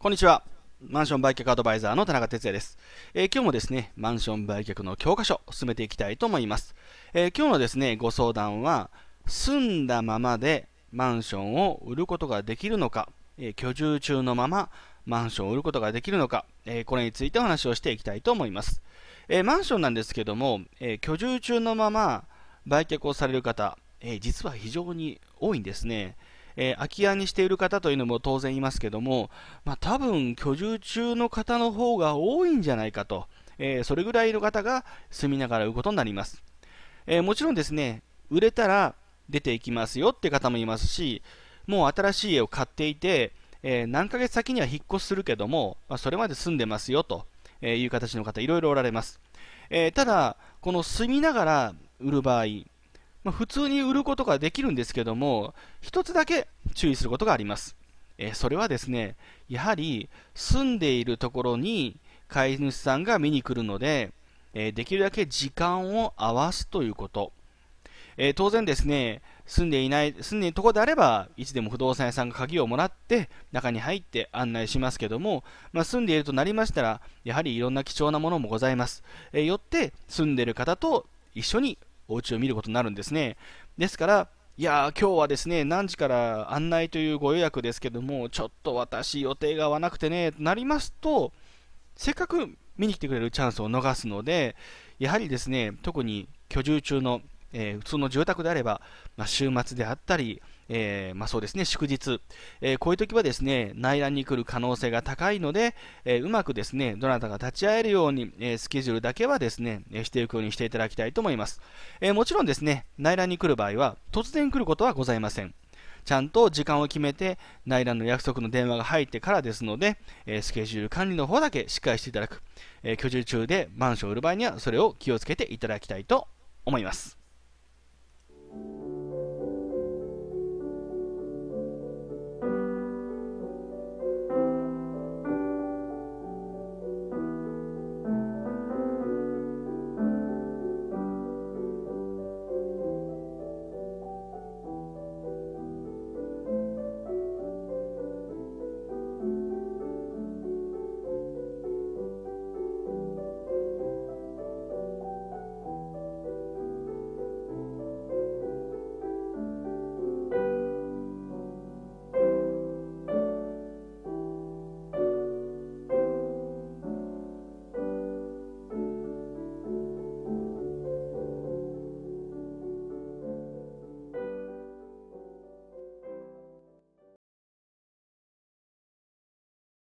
こんにちは。マンション売却アドバイザーの田中哲也です、えー、今日もですね、マンション売却の教科書を進めていきたいと思います。えー、今日のですね、ご相談は、住んだままでマンションを売ることができるのか、えー、居住中のままマンションを売ることができるのか、えこれについてお話をしていきたいと思います。えマンションなんですけども、え居住中のまま売却をされる方、え実は非常に多いんですね。えー、空き家にしている方というのも当然いますけども、まあ、多分居住中の方の方が多いんじゃないかと、えー、それぐらいの方が住みながら売ることになります。えー、もちろんですね、売れたら出ていきますよって方もいますし、もう新しい家を買っていて、え何ヶ月先には引っ越しするけども、まあ、それまで住んでますよという形の方、いろいろおられます。えただ、この住みながら売る場合、まあ、普通に売ることができるんですけども、一つだけ注意することがあります。えそれはですね、やはり住んでいるところに飼い主さんが見に来るので、えできるだけ時間を合わすということ。え当然ですね、住んでいない、住んでいるところであれば、いつでも不動産屋さんが鍵をもらって、中に入って案内しますけども、まあ、住んでいるとなりましたら、やはりいろんな貴重なものもございます。えよって、住んでいる方と一緒にお家を見ることになるんですね。ですから、いや今日はですね、何時から案内というご予約ですけども、ちょっと私予定が合わなくてね、となりますと、せっかく見に来てくれるチャンスを逃すので、やはりですね、特に居住中のえー、普通の住宅であれば、まあ、週末であったり、えー、まあ、そうですね、祝日、えー、こういう時はですね、内覧に来る可能性が高いので、えー、うまくですね、どなたが立ち会えるように、えスケジュールだけはですね、していくようにしていただきたいと思います。えもちろんですね、内覧に来る場合は、突然来ることはございません。ちゃんと時間を決めて内覧の約束の電話が入ってからですので、えスケジュール管理の方だけしっかりしていただく、え居住中でマンションを売る場合にはそれを気をつけていただきたいと思います。